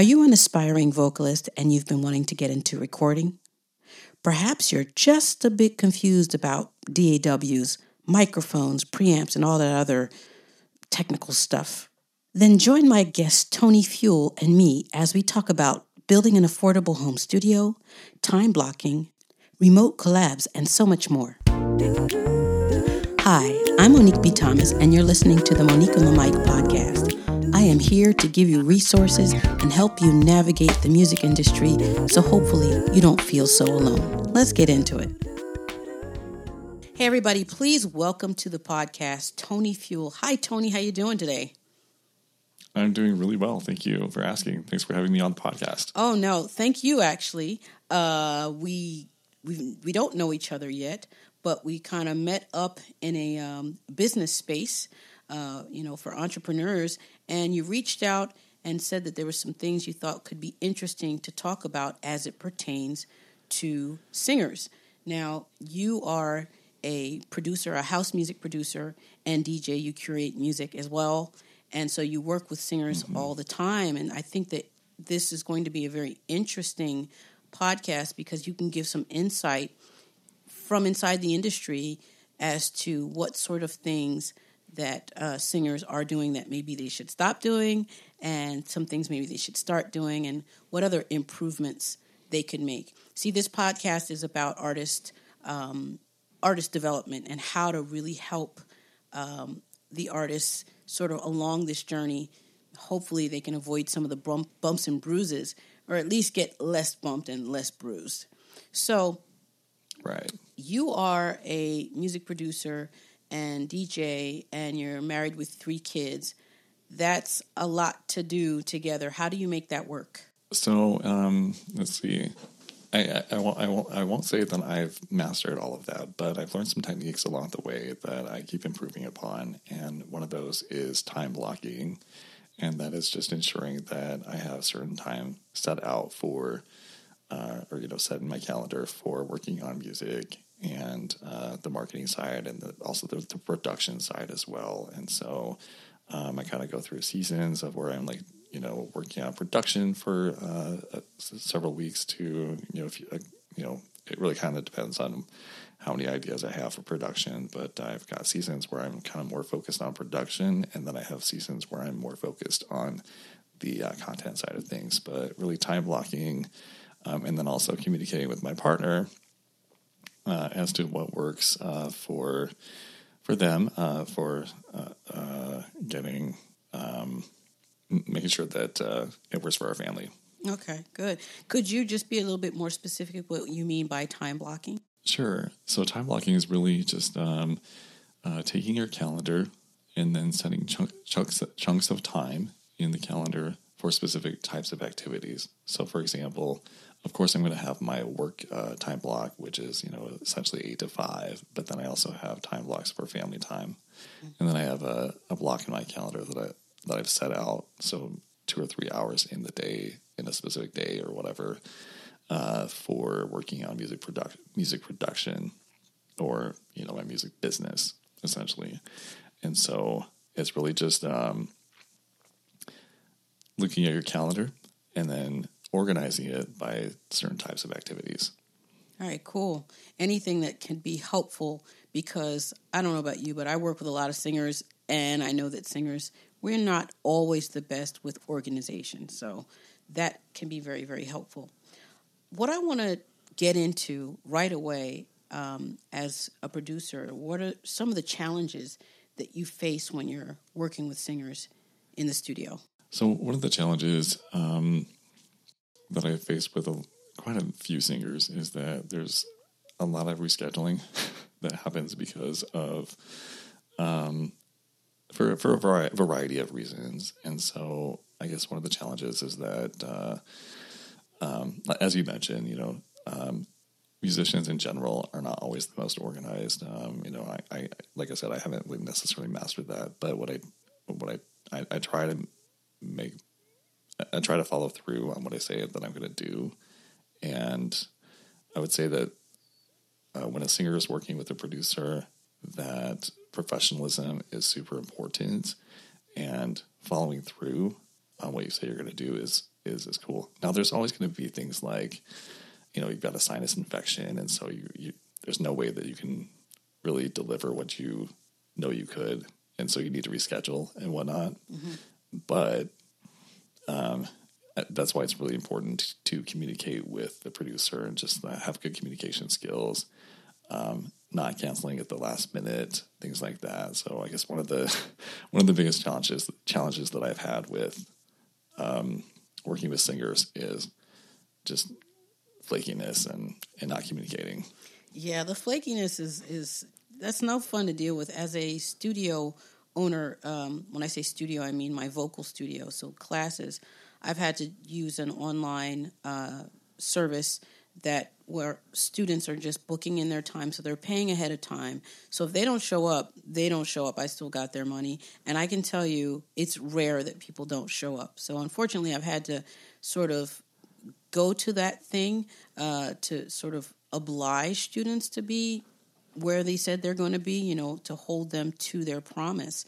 Are you an aspiring vocalist and you've been wanting to get into recording? Perhaps you're just a bit confused about DAWs, microphones, preamps, and all that other technical stuff. Then join my guest Tony Fuel and me as we talk about building an affordable home studio, time blocking, remote collabs, and so much more. Hi, I'm Monique B. Thomas, and you're listening to the Monique on the Mic podcast. I am here to give you resources and help you navigate the music industry so hopefully you don't feel so alone. Let's get into it. Hey everybody, please welcome to the podcast Tony Fuel. Hi Tony, how you doing today? I'm doing really well. Thank you for asking. Thanks for having me on the podcast. Oh no, thank you actually. Uh, we we we don't know each other yet, but we kind of met up in a um, business space, uh, you know, for entrepreneurs, and you reached out and said that there were some things you thought could be interesting to talk about as it pertains to singers. Now, you are a producer, a house music producer, and DJ. You curate music as well. And so you work with singers mm-hmm. all the time. And I think that this is going to be a very interesting podcast because you can give some insight from inside the industry as to what sort of things that uh, singers are doing that maybe they should stop doing, and some things maybe they should start doing, and what other improvements they could make. See, this podcast is about artist um, artist development and how to really help um, the artists sort of along this journey. Hopefully, they can avoid some of the bump, bumps and bruises, or at least get less bumped and less bruised. So, right, you are a music producer and DJ, and you're married with three kids. That's a lot to do together. How do you make that work? So, um, let's see. I, I, I, won't, I, won't, I won't say that I've mastered all of that, but I've learned some techniques along the way that I keep improving upon. And one of those is time blocking. And that is just ensuring that I have certain time set out for, uh, or, you know, set in my calendar for working on music and uh, the marketing side and the, also the, the, production side as well. And so um, I kind of go through seasons of where I'm like you know, working on production for uh, uh several weeks to, you know, if you, uh, you know, it really kind of depends on how many ideas I have for production. But I've got seasons where I'm kind of more focused on production, and then I have seasons where I'm more focused on the uh, content side of things. But really, time blocking, um, and then also communicating with my partner uh, as to what works uh, for for them for getting. Um, making sure that uh, it works for our family. Okay, good. Could you just be a little bit more specific what you mean by time blocking? Sure. So time blocking is really just um, uh, taking your calendar and then setting chunk, chunks chunks of time in the calendar for specific types of activities. So, for example, of course, I'm going to have my work uh, time block, which is you know essentially eight to five. But then I also have time blocks for family time, and then I have a, a block in my calendar that I that I've set out. So two or three hours in the day, in a specific day or whatever, uh, for working on music production, music production, or you know my music business essentially. And so it's really just um, looking at your calendar and then organizing it by certain types of activities. All right, cool. Anything that can be helpful because I don't know about you, but I work with a lot of singers and I know that singers we're not always the best with organization. So that can be very, very helpful. What I want to get into right away um, as a producer, what are some of the challenges that you face when you're working with singers in the studio? So, one of the challenges um, that I face with a, quite a few singers is that there's a lot of rescheduling that happens because of um, for for a variety of reasons. And so, I guess one of the challenges is that, uh, um, as you mentioned, you know, um, musicians in general are not always the most organized. Um, you know, I, I, like I said, I haven't necessarily mastered that, but what I what I, I, I try to make I try to follow through on what I say that I'm going to do, and I would say that uh, when a singer is working with a producer, that professionalism is super important and following through on what you say you're going to do is is is cool. Now, there's always going to be things like, you know, you've got a sinus infection, and so you, you there's no way that you can really deliver what you know you could, and so you need to reschedule and whatnot. Mm-hmm. But um, that's why it's really important to communicate with the producer and just have good communication skills. Um, not canceling at the last minute, things like that. So I guess one of the one of the biggest challenges challenges that I've had with um, working with singers is just flakiness and and not communicating. Yeah, the flakiness is is that's no fun to deal with as a studio owner. Um, when I say studio, I mean my vocal studio. So classes, I've had to use an online uh, service that where students are just booking in their time so they're paying ahead of time so if they don't show up they don't show up i still got their money and i can tell you it's rare that people don't show up so unfortunately i've had to sort of go to that thing uh, to sort of oblige students to be where they said they're going to be you know to hold them to their promise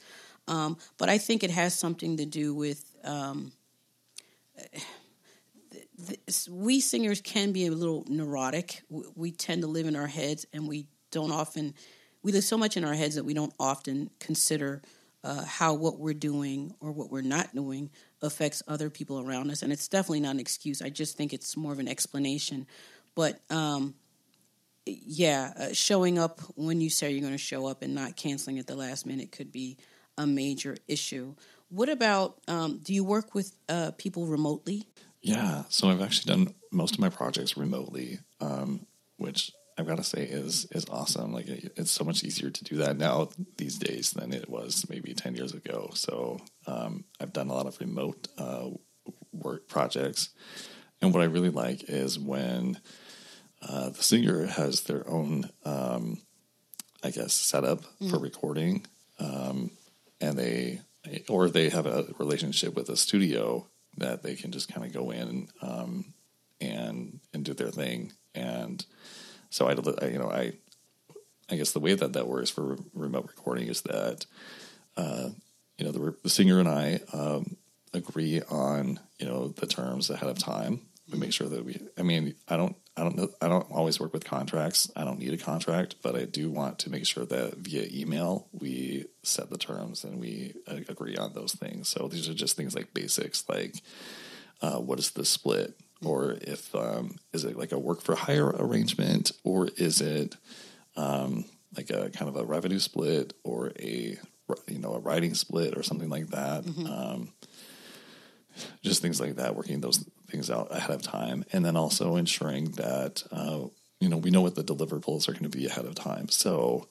um, but i think it has something to do with um, we singers can be a little neurotic. We tend to live in our heads, and we don't often we live so much in our heads that we don't often consider uh, how what we're doing or what we're not doing affects other people around us. And it's definitely not an excuse. I just think it's more of an explanation. But um, yeah, uh, showing up when you say you're going to show up and not canceling at the last minute could be a major issue. What about um, do you work with uh, people remotely? Yeah, so I've actually done most of my projects remotely, um, which I've got to say is is awesome. Like it, it's so much easier to do that now these days than it was maybe ten years ago. So um, I've done a lot of remote uh, work projects, and what I really like is when uh, the singer has their own, um, I guess, setup mm. for recording, um, and they or they have a relationship with a studio that they can just kind of go in um, and and do their thing. And so I, you know, I I guess the way that that works for remote recording is that uh, you know the, the, singer and I um, agree on you know the terms ahead of time. We make sure that we. I mean, I don't. I don't know. I don't always work with contracts. I don't need a contract, but I do want to make sure that via email we set the terms and we uh, agree on those things. So these are just things like basics, like uh, what is the split, or if um, is it like a work for hire arrangement, or is it um, like a kind of a revenue split, or a you know a writing split, or something like that. Mm-hmm. Um, just things like that, working those things out ahead of time, and then also ensuring that uh, you know we know what the deliverables are going to be ahead of time. So,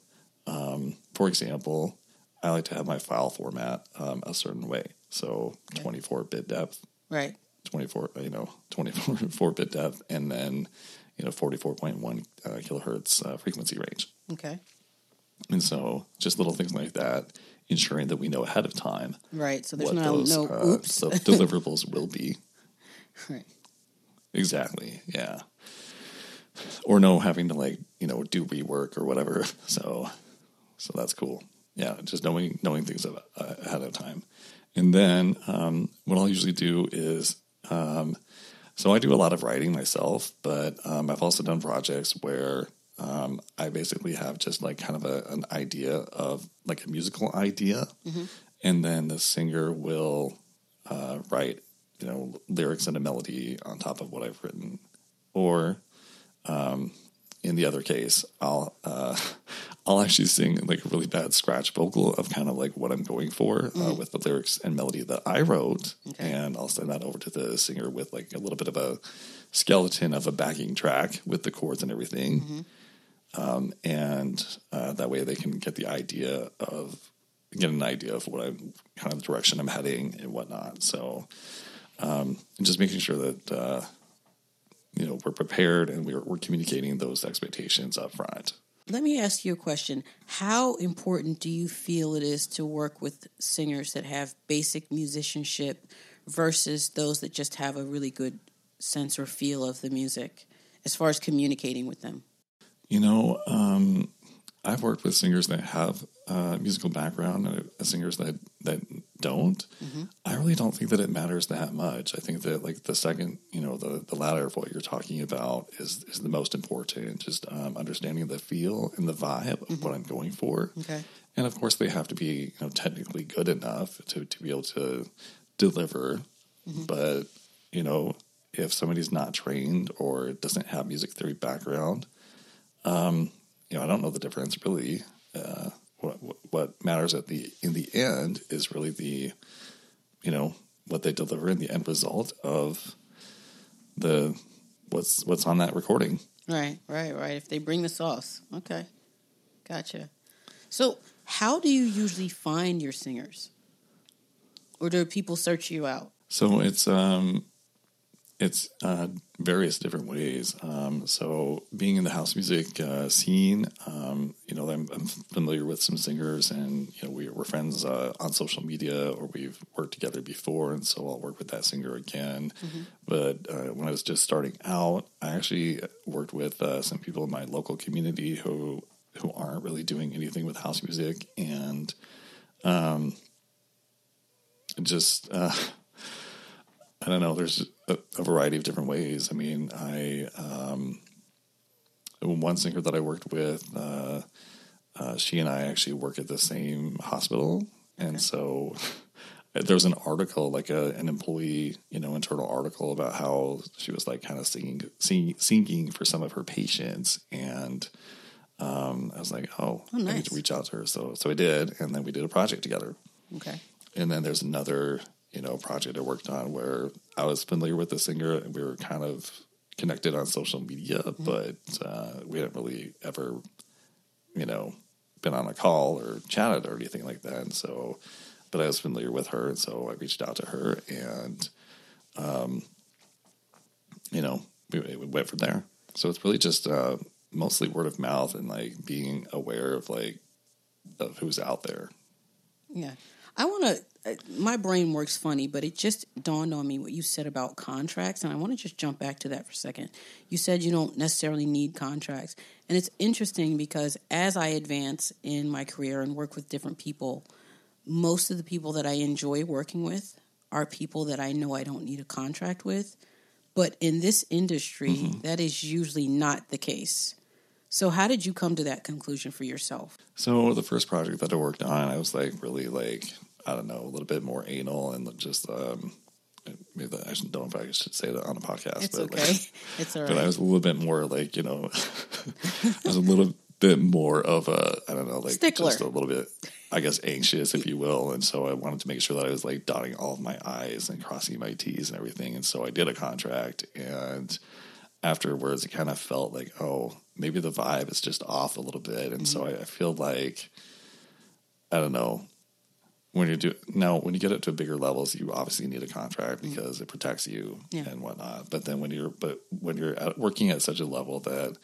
um, for example, I like to have my file format um, a certain way. So, twenty four bit depth, right? Twenty four, you know, twenty four bit depth, and then you know forty four point one uh, kilohertz uh, frequency range. Okay. And so, just little things like that, ensuring that we know ahead of time, right? So there's no those, no uh, oops. deliverables will be. Right. Exactly. Yeah. Or no having to like, you know, do rework or whatever. So so that's cool. Yeah, just knowing knowing things ahead of time. And then um, what I'll usually do is um, so I do a lot of writing myself, but um, I've also done projects where um, I basically have just like kind of a, an idea of like a musical idea, mm-hmm. and then the singer will uh, write you know lyrics and a melody on top of what I've written, or um, in the other case, I'll uh, I'll actually sing like a really bad scratch vocal of kind of like what I'm going for uh, mm. uh, with the lyrics and melody that I wrote, okay. and I'll send that over to the singer with like a little bit of a skeleton of a backing track with the chords and everything, mm-hmm. um, and uh, that way they can get the idea of get an idea of what I'm kind of the direction I'm heading and whatnot. So um, and just making sure that uh, you know we're prepared and we're, we're communicating those expectations up front. Let me ask you a question. How important do you feel it is to work with singers that have basic musicianship versus those that just have a really good sense or feel of the music as far as communicating with them? You know, um, I've worked with singers that have a musical background and singers that that don't. Mm-hmm. I really don't think that it matters that much. I think that like the second, you know, the the latter of what you're talking about is is the most important. Just um, understanding the feel and the vibe of mm-hmm. what I'm going for. Okay. And of course, they have to be you know technically good enough to to be able to deliver. Mm-hmm. But you know, if somebody's not trained or doesn't have music theory background, um, you know, I don't know the difference really. Uh, what, what matters at the in the end is really the, you know, what they deliver in the end result of the what's what's on that recording. Right, right, right. If they bring the sauce, okay, gotcha. So, how do you usually find your singers, or do people search you out? So it's um, it's uh, various different ways. Um, so, being in the house music uh, scene, um, you know, I'm, I'm, familiar with some singers, and you know, we, are friends uh, on social media, or we've worked together before, and so I'll work with that singer again. Mm-hmm. But uh, when I was just starting out, I actually worked with uh, some people in my local community who who aren't really doing anything with house music, and um, just uh, I don't know. There's a, a, variety of different ways. I mean, I um, one singer that I worked with, uh, uh, she and I actually work at the same hospital, okay. and so there was an article, like a, an employee, you know, internal article about how she was like kind of singing, singing, singing for some of her patients, and um, I was like, oh, oh nice. I need to reach out to her. So so I did, and then we did a project together. Okay. And then there's another you know project I worked on where I was familiar with the singer and we were kind of connected on social media, mm-hmm. but uh, we hadn't really ever, you know, been on a call or chatted or anything like that. And so, but I was familiar with her, and so I reached out to her, and um, you know, we, we went from there. So it's really just uh, mostly word of mouth and like being aware of like of who's out there. Yeah, I want to my brain works funny, but it just dawned on me what you said about contracts, and I want to just jump back to that for a second. You said you don't necessarily need contracts, and it's interesting because as I advance in my career and work with different people, most of the people that I enjoy working with are people that I know I don't need a contract with. But in this industry, mm-hmm. that is usually not the case. So, how did you come to that conclusion for yourself? So, the first project that I worked on, I was like really like I don't know, a little bit more anal and just um, maybe I don't know if I should say that on a podcast. It's but okay. Like, it's all right. But I was a little bit more like you know, I was a little bit more of a I don't know like Stickler. just a little bit I guess anxious if you will, and so I wanted to make sure that I was like dotting all of my I's and crossing my T's and everything, and so I did a contract and afterwards it kind of felt like oh maybe the vibe is just off a little bit and mm-hmm. so I, I feel like I don't know when you do now when you get up to bigger levels you obviously need a contract because mm. it protects you yeah. and whatnot but then when you're but when you're at, working at such a level that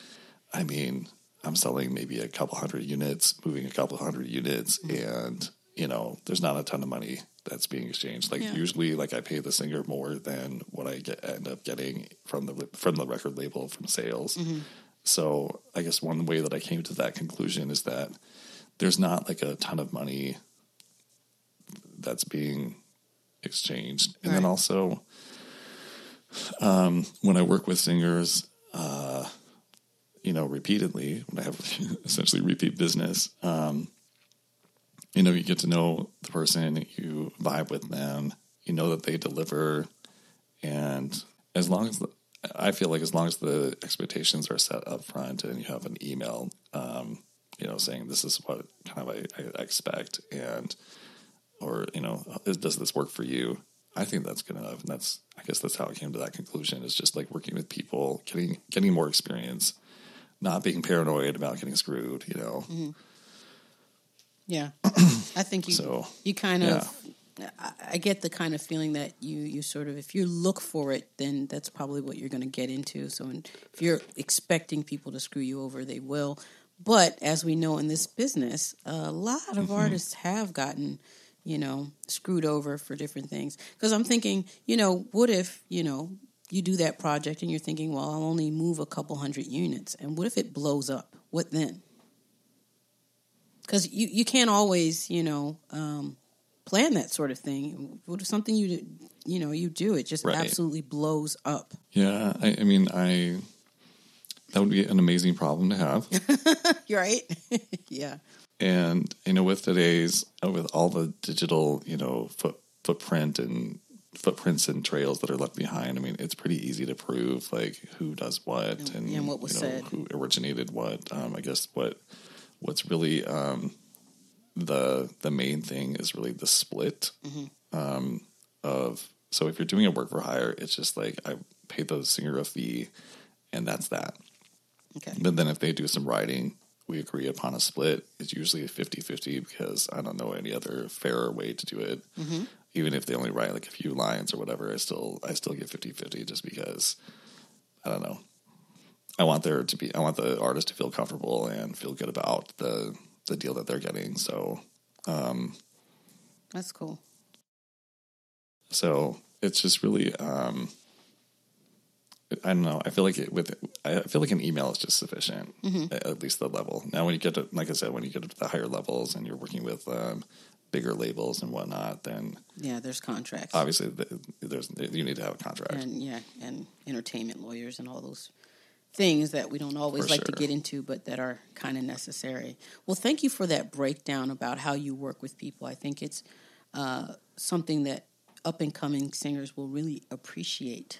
i mean i'm selling maybe a couple hundred units moving a couple hundred units mm. and you know there's not a ton of money that's being exchanged like yeah. usually like i pay the singer more than what i get end up getting from the from the record label from sales mm-hmm. so i guess one way that i came to that conclusion is that there's not like a ton of money that's being exchanged. And right. then also, um, when I work with singers, uh, you know, repeatedly, when I have essentially repeat business, um, you know, you get to know the person, you vibe with them, you know that they deliver, and as long as the, I feel like as long as the expectations are set up front and you have an email, um, you know, saying this is what kind of I, I expect, and or you know, does this work for you? I think that's good enough, and that's I guess that's how I came to that conclusion. Is just like working with people, getting getting more experience, not being paranoid about getting screwed. You know. Mm-hmm. Yeah, I think you so, you kind of. Yeah. I get the kind of feeling that you you sort of if you look for it, then that's probably what you're going to get into. So if you're expecting people to screw you over, they will. But as we know in this business, a lot of mm-hmm. artists have gotten you know, screwed over for different things. Because I'm thinking, you know, what if, you know, you do that project and you're thinking, well, I'll only move a couple hundred units. And what if it blows up? What then? because you you can't always you know um, plan that sort of thing. What if something you you know you do it just Right. absolutely blows up? Yeah, I, I mean, I that would be an amazing problem to have. You're right. yeah. And you know, with today's uh, with all the digital, you know, foot footprint and footprints and trails that are left behind. I mean, it's pretty easy to prove like who does what and, and what was you know, said. who originated what. Um, I guess what what's really um, the the main thing is really the split Mm-hmm. um, of. So if you're doing a work for hire, it's just like I pay the singer a fee, and that's that. Okay. But then if they do some writing, we agree upon a split. It's usually a 50 50 because I don't know any other fairer way to do it. Mm-hmm. Even if they only write like a few lines or whatever, I still I still get 50 50 just because I don't know. I want there to be I want the artist to feel comfortable and feel good about the the deal that they're getting. So um That's cool. So it's just really, um, I don't know. I feel like it with I feel like an email is just sufficient, at, at least the level. Now, when you get to, like I said, when you get to the higher levels and you're working with um, bigger labels and whatnot, then Yeah, there's contracts. obviously there's you need to have a contract. and yeah, and entertainment lawyers and all those things that we don't always For like to get into, but that are kind of necessary. Well, thank you for that breakdown about how you work with people. I think it's uh, something that up and coming singers will really appreciate.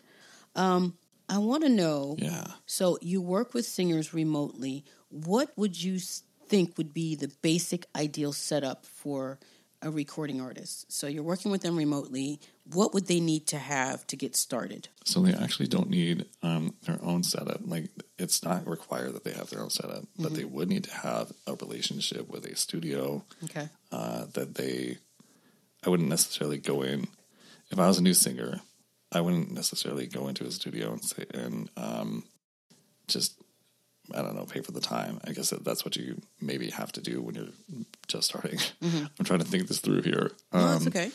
Um, I want to know. yeah. So you work with singers remotely. What would you think would be the basic ideal setup for a recording artist? So you're working with them remotely. What would they need to have to get started? So they actually don't need um, their own setup. Like it's not required that they have their own setup, but they would need to have a relationship with a studio Okay. uh, that they. I wouldn't necessarily go in if I was a new singer. I wouldn't necessarily go into a studio and say and um, just I don't know pay for the time. I guess that that's what you maybe have to do when you're just starting. I'm trying to think this through here. No, Um, that's okay.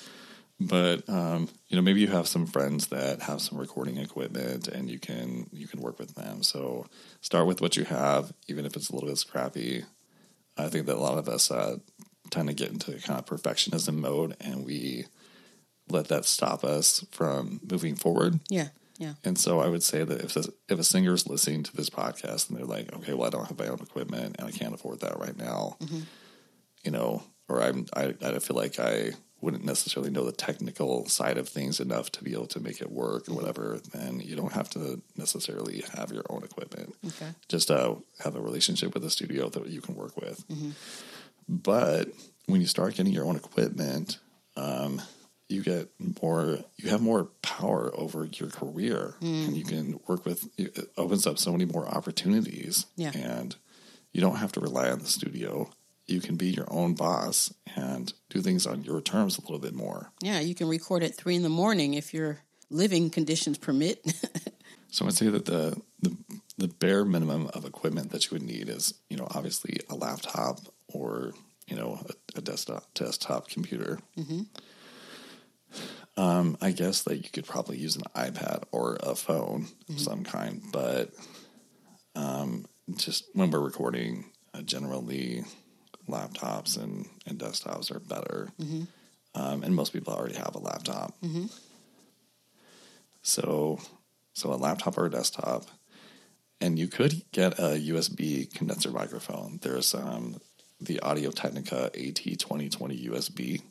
but um, you know maybe you have some friends that have some recording equipment and you can you can work with them so start with what you have even if it's a little bit scrappy i think that a lot of us uh, tend to get into kind of perfectionism mode and we let that stop us from moving forward Yeah. Yeah. and so I would say that if a, if a singer is listening to this podcast and they're like, okay, well, I don't have my own equipment and I can't afford that right now, you know, or I'm I, I feel like I wouldn't necessarily know the technical side of things enough to be able to make it work or whatever, then you don't have to necessarily have your own equipment. Okay. Just uh, have a relationship with a studio that you can work with. But when you start getting your own equipment, um, you get more you have more power over your career and hmm. you can work with it opens up so many more opportunities Yeah. and you don't have to rely on the studio you can be your own boss and do things on your terms a little bit more Yeah. You can record at three in the morning if your living conditions permit. so i'd say that the, the the bare minimum of equipment that you would need is you know obviously a laptop or you know a, a desktop desktop computer mm-hmm. Um, I guess that you could probably use an iPad or a phone of some kind, but um, just when we're recording, uh, generally laptops and, and desktops are better. Um, and most people already have a laptop. So, so a laptop or a desktop, and you could get a USB condenser microphone. There's um, the Audio Technica AT2020 USB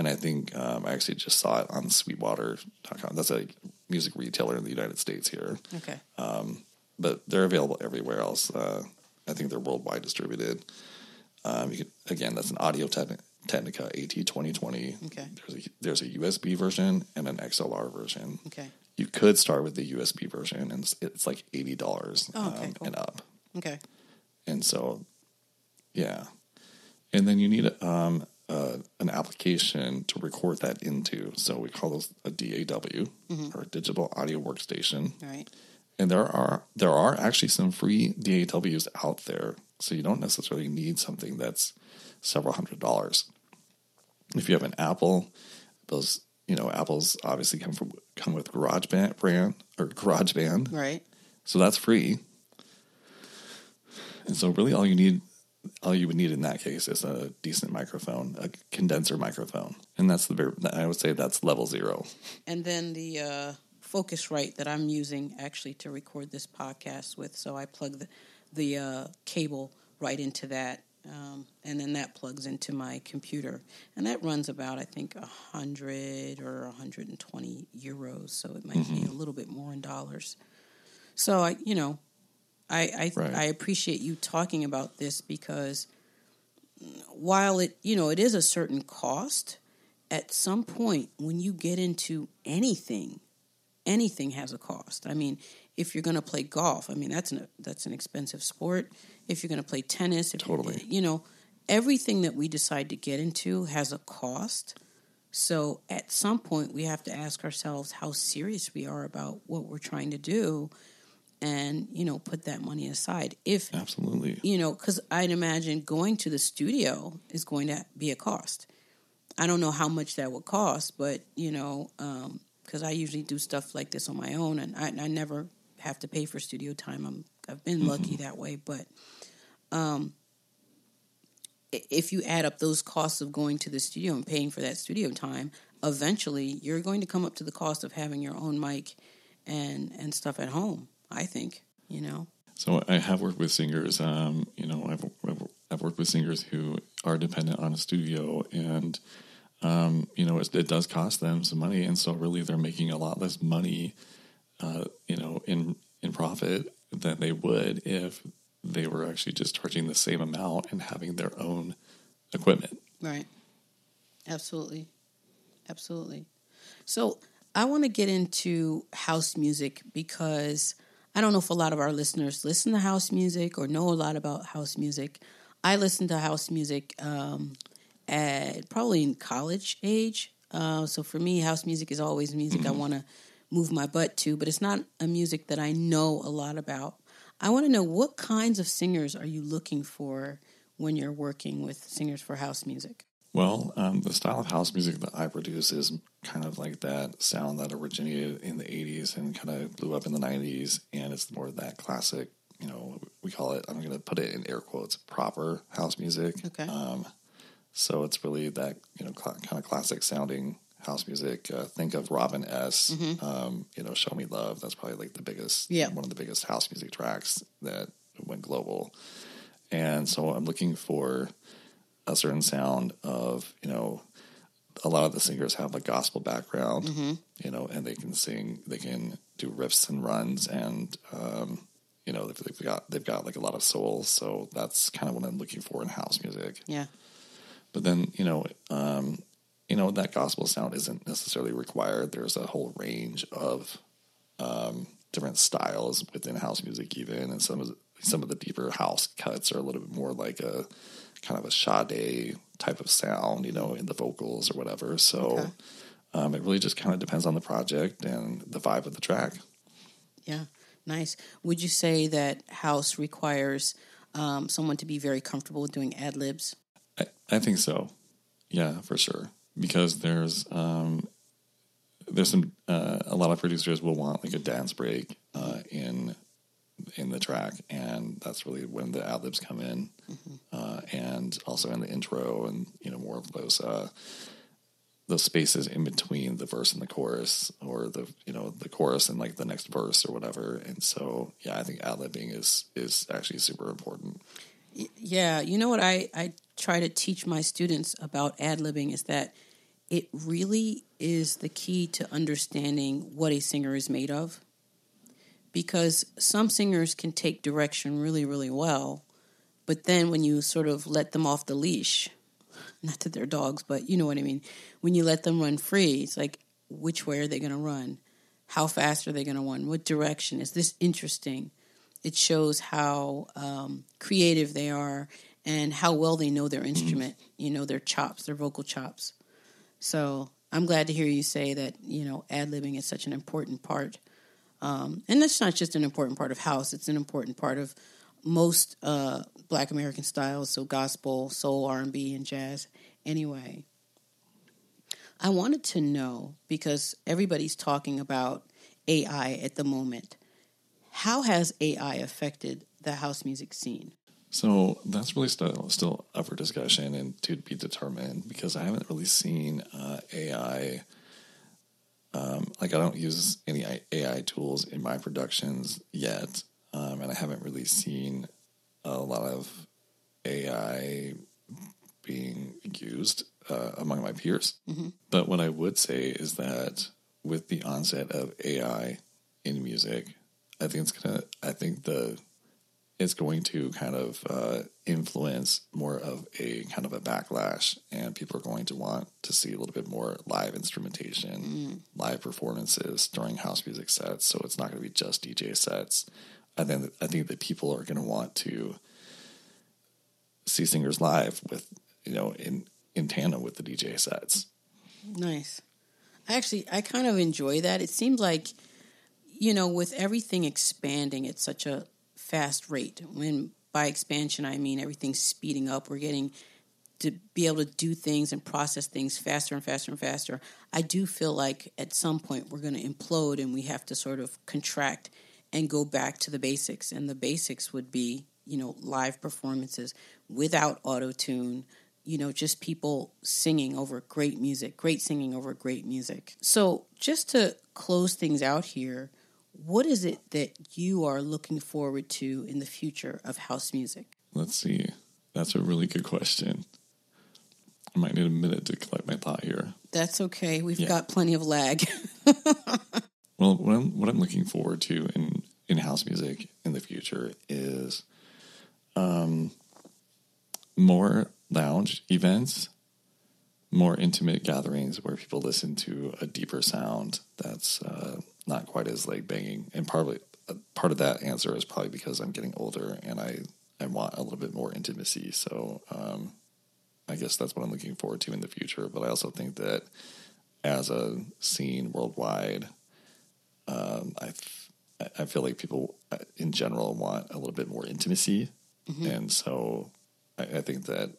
and I think um, I actually just saw it on Sweetwater.com. That's a music retailer in the United States here, okay. but they're available everywhere else. Uh, I think they're worldwide distributed. Um, you can, again, that's an Audio Techni- Technica AT twenty twenty. Okay. There's a, there's a USB version and an XLR version. Okay. You could start with the USB version, and it's, it's like eighty dollars Oh, okay, um, cool. and up. Okay. And so, yeah. And then you need um, uh, an application to record that into. So we call those a DAW or a digital audio workstation. Right. And there are there are actually some free DAWs out there. So you don't necessarily need something that's several hundred dollars. If you have an Apple, those you know Apple's obviously come from come with GarageBand brand or GarageBand. Right. So that's free. And so really all you need all you would need in that case is a decent microphone, a condenser microphone, and that's the very. I would say that's level zero. And then the uh, Focusrite that I'm using actually to record this podcast with, so I plug the the uh, cable right into that, um, and then that plugs into my computer, and that runs about I think a hundred or 120 euros, so it might mm-hmm. be a little bit more in dollars. So I, you know, I I, right. I appreciate you talking about this because while it you know it is a certain cost, at some point when you get into anything, anything has a cost. I mean, if you're going to play golf, I mean that's an that's an expensive sport. If you're going to play tennis, totally, you know, everything that we decide to get into has a cost. So at some point, we have to ask ourselves how serious we are about what we're trying to do and you know put that money aside. If absolutely. you know because i'd imagine going to the studio is going to be a cost. I don't know how much that would cost but you know because um, i usually do stuff like this on my own and I, I never have to pay for studio time. I'm i've been lucky mm-hmm. that way but um if you add up those costs of going to the studio and paying for that studio time eventually you're going to come up to the cost of having your own mic and and stuff at home I think, you know. So I have worked with singers. Um, you know, I've, I've worked with singers who are dependent on a studio, and um, you know, it, it, does cost them some money, and so really they're making a lot less money, uh, you know, in in profit than they would if they were actually just charging the same amount and having their own equipment. Right. Absolutely. Absolutely. So I want to get into house music because I don't know if a lot of our listeners listen to house music or know a lot about house music. I listened to house music um, at probably in college age. Uh, so for me, house music is always music I want to move my butt to, but it's not a music that I know a lot about. I want to know what kinds of singers are you looking for when you're working with singers for house music? Well, um, the style of house music that I produce is kind of like that sound that originated in the 80s and kind of blew up in the 90s. And it's more that classic, you know, we call it, I'm going to put it in air quotes, proper house music. Okay. Um, so it's really that, you know, cl- kind of classic sounding house music. Uh, think of Robin S. Mm-hmm. Um, you know, Show Me Love. That's probably like the biggest, yeah. one of the biggest house music tracks that went global. And so I'm looking for a certain sound of you know a lot of the singers have a gospel background mm-hmm. you know and they can sing they can do riffs and runs and um, you know they've, they've, got they've got like a lot of soul. So that's kind of what i'm looking for in house music. Yeah. But then you know um, you know that gospel sound isn't necessarily required. There's a whole range of um, different styles within house music even. And some of some of the deeper house cuts are a little bit more like a kind of a Sade type of sound, you know, in the vocals or whatever. So okay. um, it really just kind of depends on the project and the vibe of the track. Yeah, nice. Would you say that house requires um, someone to be very comfortable with doing ad libs? I, I, think so. Yeah, for sure. Because there's um, there's some uh, a lot of producers will want like a dance break uh, in in the track, and that's really when the ad libs come in, mm-hmm. uh, and also in the intro, and you know more of those uh, those spaces in between the verse and the chorus, or the you know the chorus and like the next verse or whatever. And so, yeah, I think ad libbing is is actually super important. Yeah, you know what I I try to teach my students about ad libbing is that it really is the key to understanding what a singer is made of because some singers can take direction really, really well, but then when you sort of let them off the leash, not that they're dogs, but you know what I mean, when you let them run free, it's like, which way are they going to run? How fast are they going to run? What direction? Is this interesting? It shows how um, creative they are and how well they know their instrument, you know, their chops, their vocal chops. So I'm glad to hear you say that, you know, ad libbing is such an important part um, and that's not just an important part of house; it's an important part of most uh, Black American styles, so gospel, soul, R and B, and jazz. Anyway, I wanted to know because everybody's talking about AI at the moment. How has AI affected the house music scene? So that's really still still up for discussion and to be determined because I haven't really seen uh, AI. Um, like I don't use any AI tools in my productions yet, um, and I haven't really seen a lot of AI being used uh, among my peers. Mm-hmm. But what I would say is that with the onset of AI in music, I think it's gonna. I think the it's going to kind of uh, influence more of a kind of a backlash, and people are going to want to see a little bit more live instrumentation, mm. live performances during house music sets. So it's not going to be just DJ sets. I think I think that people are going to want to see singers live with you know in in tandem with the DJ sets. Nice. I actually, I kind of enjoy that. It seems like you know with everything expanding at such a fast rate. When by expansion I mean everything's speeding up. We're getting to be able to do things and process things faster and faster and faster. I do feel like at some point we're going to implode and we have to sort of contract and go back to the basics. And the basics would be, you know, live performances without auto tune, you know, just people singing over great music, great singing over great music. So, just to close things out here, what is it that you are looking forward to in the future of house music? Let's see. That's a really good question. I might need a minute to collect my thought here. That's okay. We've yeah. got plenty of lag. well, what I'm, what I'm looking forward to in, in house music in the future is um, more lounge events, more intimate gatherings where people listen to a deeper sound that's uh, not quite as like banging. And partly uh, part of that answer is probably because I'm getting older and I I want a little bit more intimacy. So um, I guess that's what I'm looking forward to in the future. But I also think that as a scene worldwide, um, I I feel like people uh, in general want a little bit more intimacy, mm-hmm. and so I, I, think that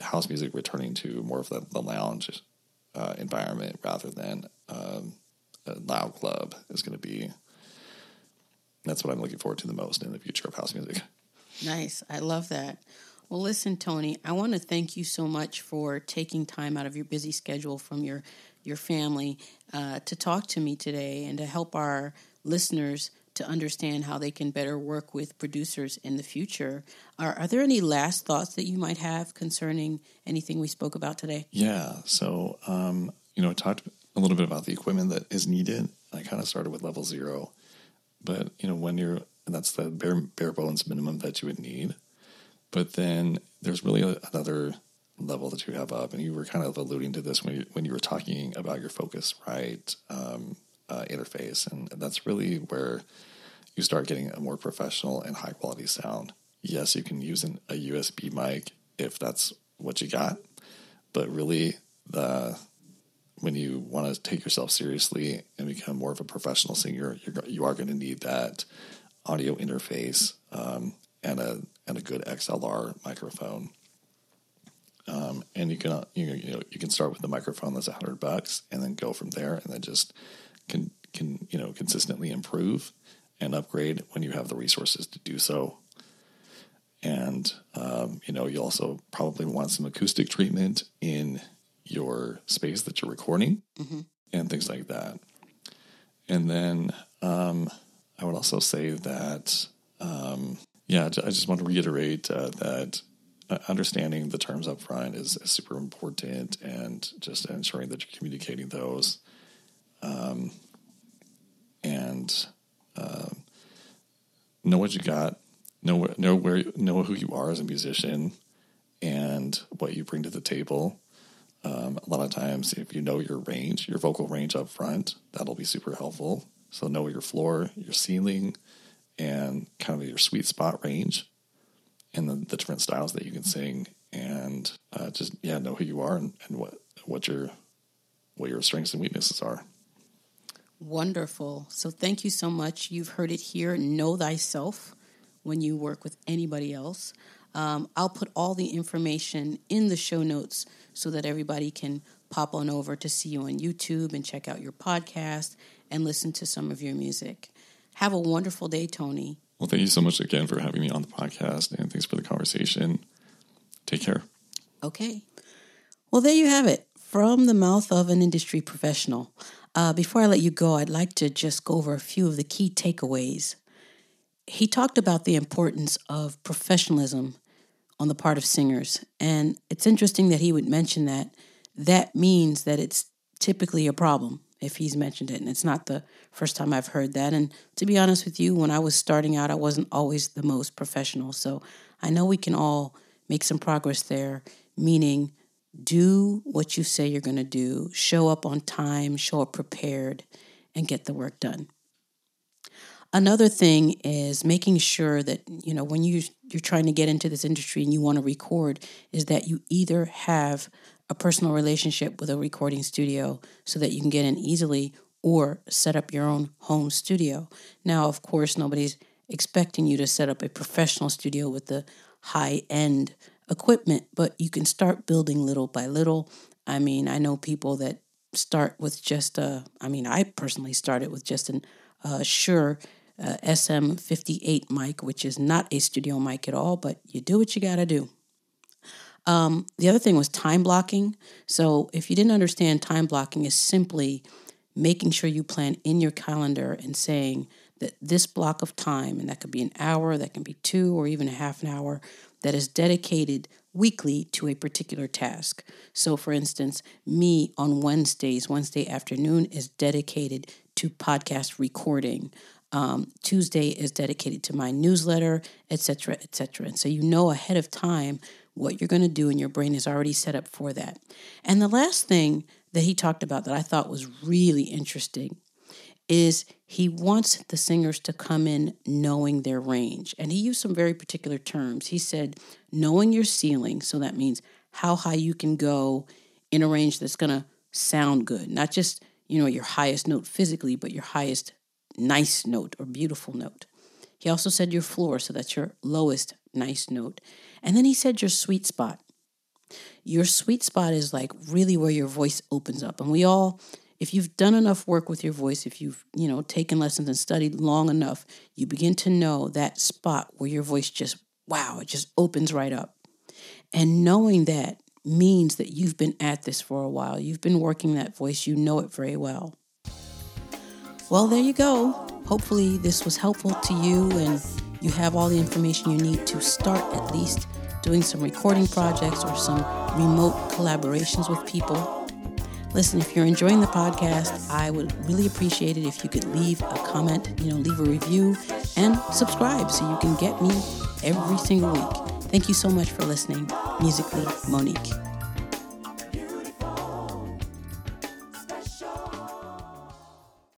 house music returning to more of the, the lounge uh, environment rather than um, a loud club is going to be. That's what I'm looking forward to the most in the future of house music. Nice. I love that. Well, listen, Tony, I want to thank you so much for taking time out of your busy schedule from your your family uh, to talk to me today and to help our listeners to understand how they can better work with producers in the future. Are, are there any last thoughts that you might have concerning anything we spoke about today? Yeah. So, um, you know, I talked a little bit about the equipment that is needed. I kind of started with level zero, but you know when you're that's the bare bare bones minimum that you would need. But then there's really a, another level that you have up, and you were kind of alluding to this when you, when you were talking about your Focusrite um, uh, interface, and that's really where you start getting a more professional and high quality sound. Yes, you can use an, a USB mic if that's what you got, but really the when you want to take yourself seriously and become more of a professional singer, you're, you are going to need that audio interface um, and a and a good XLR microphone. Um, and you can you know, you know you can start with the microphone that's a hundred bucks, and then go from there, and then just can can you know consistently improve and upgrade when you have the resources to do so. And um, you know you also probably want some acoustic treatment in your space that you're recording mm-hmm. and things like that. And then um, I would also say that, um, yeah, I just want to reiterate uh, that uh, understanding the terms up front is, is, super important and just ensuring that you're communicating those. Um, and uh, know what you got, know, know where, know who you are as a musician and what you bring to the table um, a lot of times, if you know your range, your vocal range up front, that'll be super helpful. So know your floor, your ceiling, and kind of your sweet spot range, and the, the different styles that you can sing, and uh, just yeah, know who you are and, and what what your what your strengths and weaknesses are. Wonderful. So thank you so much. You've heard it here. Know thyself when you work with anybody else. Um, I'll put all the information in the show notes so that everybody can pop on over to see you on YouTube and check out your podcast and listen to some of your music. Have a wonderful day, Tony, Well, thank you so much again for having me on the podcast, and thanks for the conversation. Take care. Okay. Well, there you have it from the mouth of an industry professional. Uh, before I let you go, I'd like to just go over a few of the key takeaways. He talked about the importance of professionalism on the part of singers. And it's interesting that he would mention that. That means that it's typically a problem if he's mentioned it. And it's not the first time I've heard that. And to be honest with you, when I was starting out, I wasn't always the most professional. So I know we can all make some progress there, meaning do what you say you're going to do, show up on time, show up prepared, and get the work done. Another thing is making sure that, you know, when you you're trying to get into this industry and you want to record is that you either have a personal relationship with a recording studio so that you can get in easily or set up your own home studio. Now, of course, nobody's expecting you to set up a professional studio with the high end equipment, but you can start building little by little. I mean, I know people that start with just a, I mean, I personally started with just an uh, Shure uh, SM58 mic, which is not a studio mic at all, but you do what you got to do. Um, the other thing was time blocking. So if you didn't understand, time blocking is simply making sure you plan in your calendar and saying that this block of time, and that could be an hour, that can be two, or even a half an hour, that is dedicated weekly to a particular task. So, for instance, me on Wednesdays, Wednesday afternoon is dedicated to podcast recording. Um, Tuesday is dedicated to my newsletter, etc., etc. And so you know ahead of time what you're going to do, and your brain is already set up for that. And the last thing that he talked about that I thought was really interesting is he wants the singers to come in knowing their range. And he used some very particular terms. He said, knowing your ceiling, so that means how high you can go in a range that's going to sound good, not just, you know, your highest note physically, but your highest nice note or beautiful note. He also said your floor, so that's your lowest nice note. And then he said your sweet spot. Your sweet spot is like really where your voice opens up. And we all, if you've done enough work with your voice, if you've, you know, taken lessons and studied long enough, you begin to know that spot where your voice just, wow, it just opens right up. And knowing that means that you've been at this for a while. You've been working that voice, you know it very well. Well, there you go. Hopefully, this was helpful to you and you have all the information you need to start at least doing some recording projects or some remote collaborations with people. Listen, if you're enjoying the podcast, I would really appreciate it if you could leave a comment, you know, leave a review and subscribe so you can get me every single week. Thank you so much for listening. Musically, Monique.